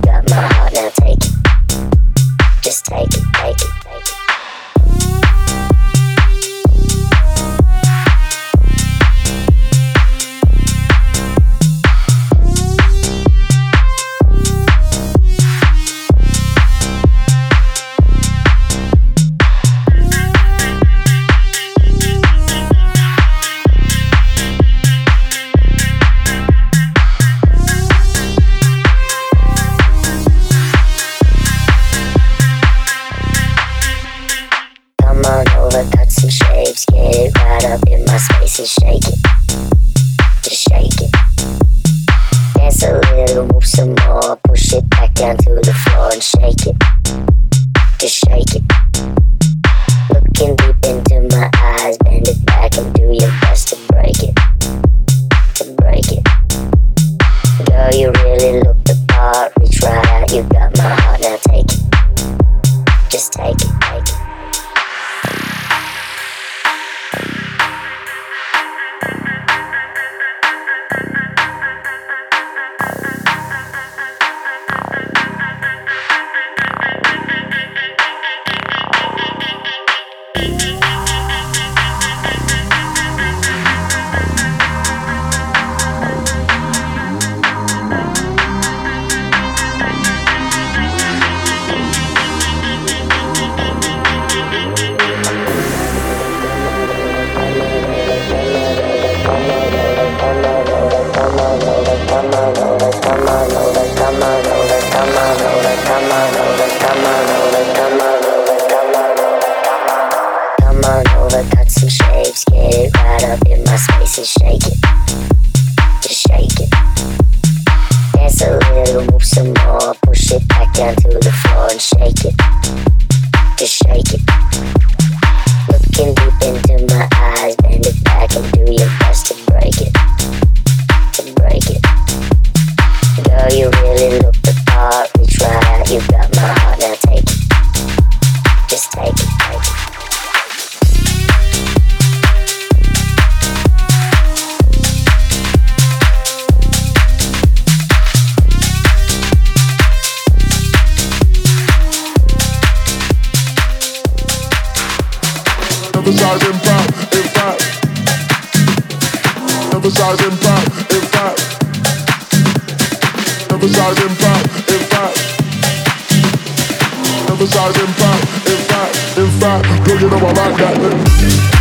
got sizing back, in fact. Emphasizing back, in fact. Emphasizing back, in fact. In fact, girl, you know I like that.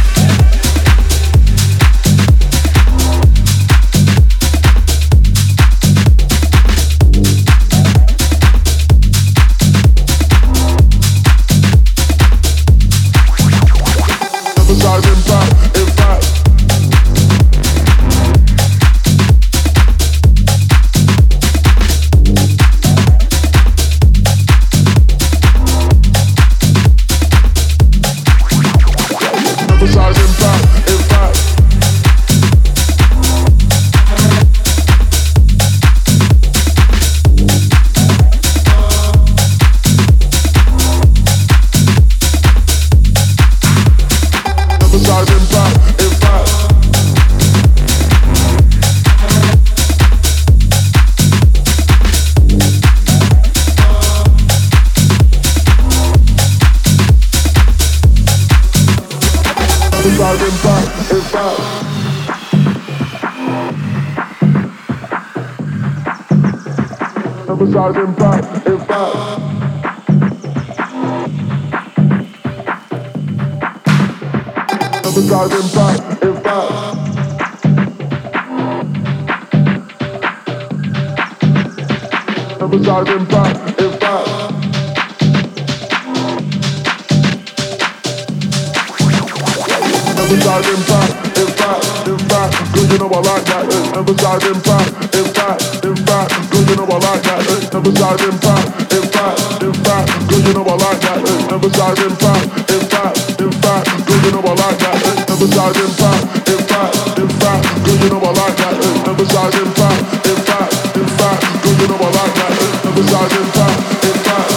girl, you know I like that. Never side in fact, in fact, in fact, girl, you know I like that. Never side in fact, in fact, in fact, girl, you know I like that. Never side in fact, in fact, in fact, girl, you know I like that. Never side in fact, in fact,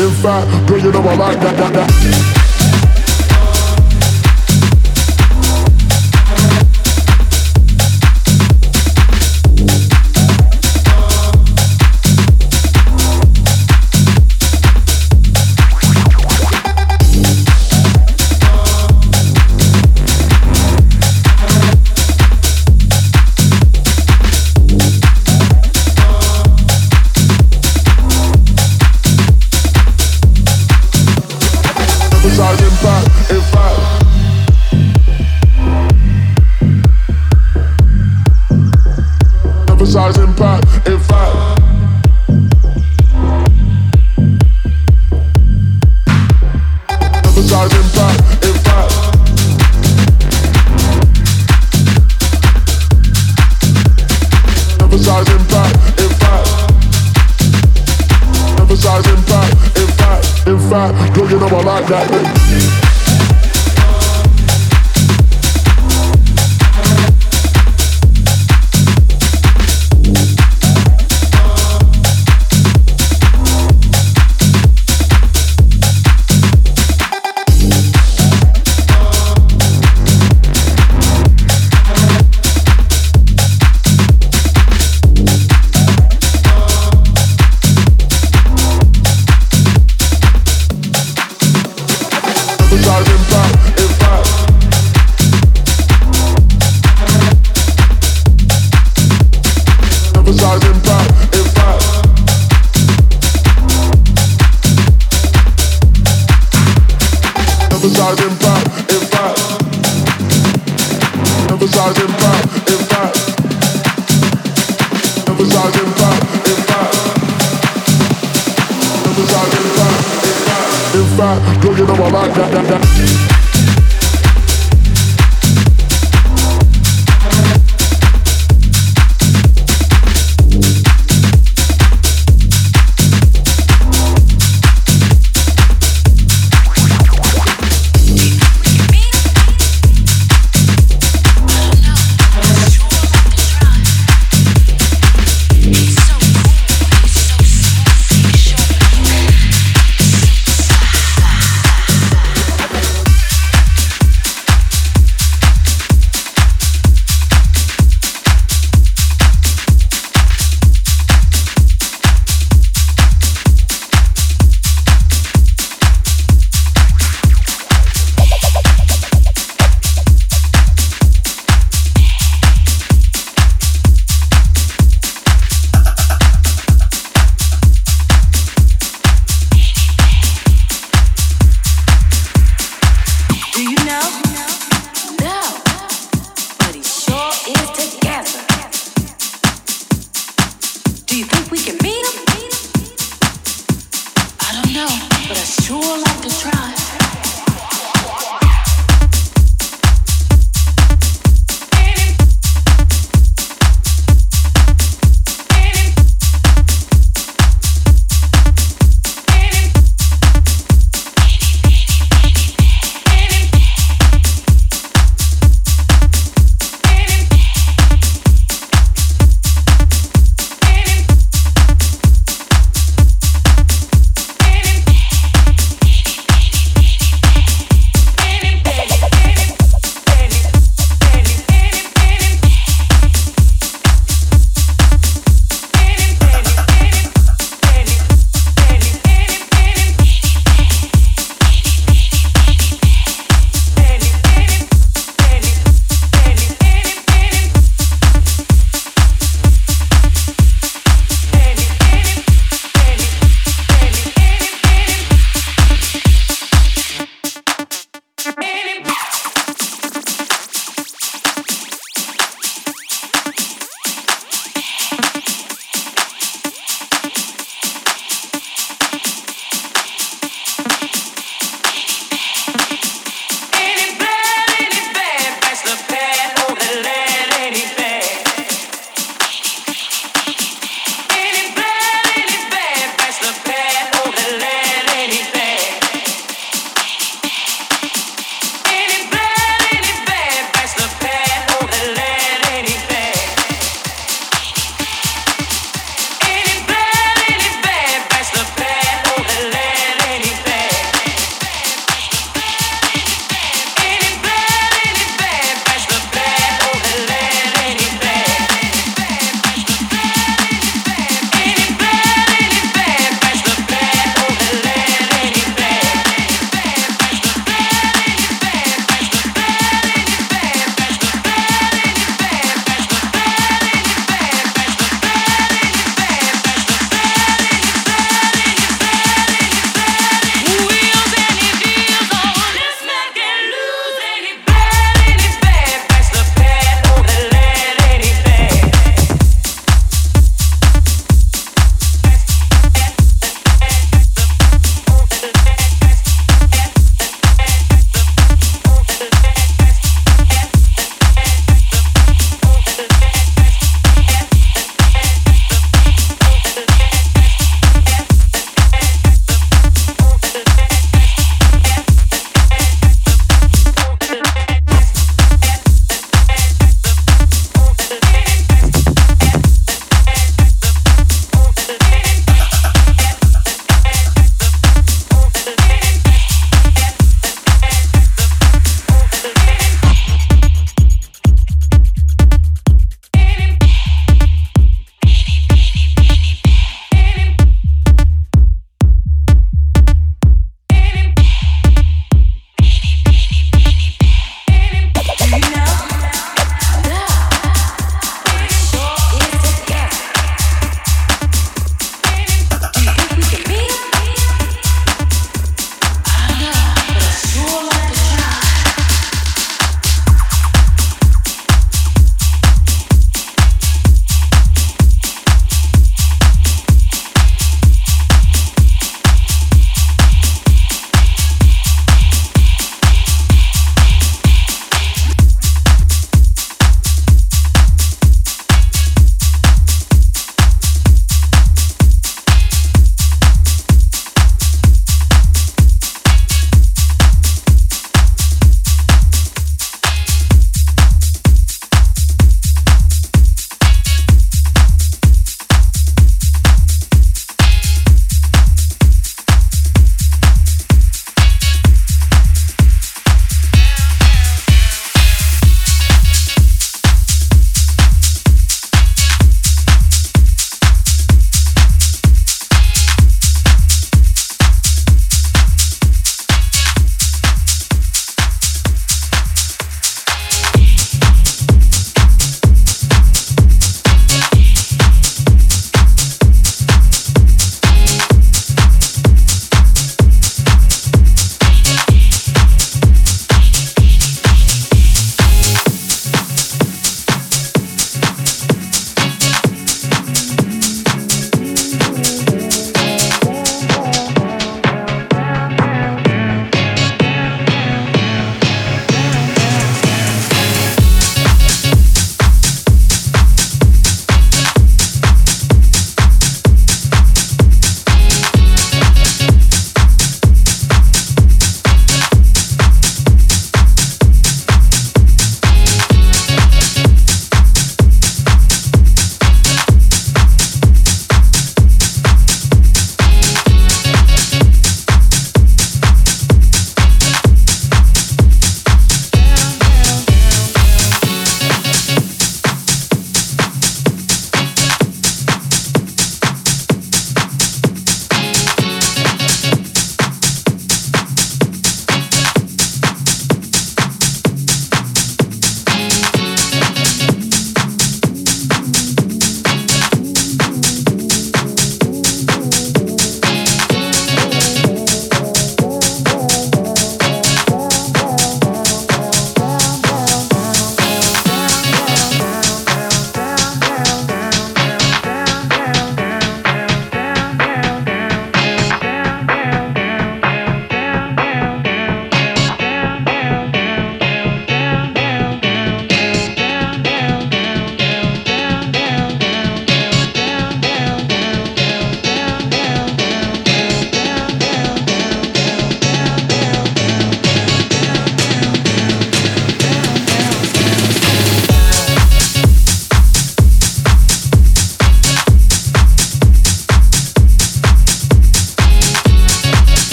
in fact, girl, you know I like that. that, that. If I, if I, if I, if I, if I,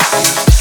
you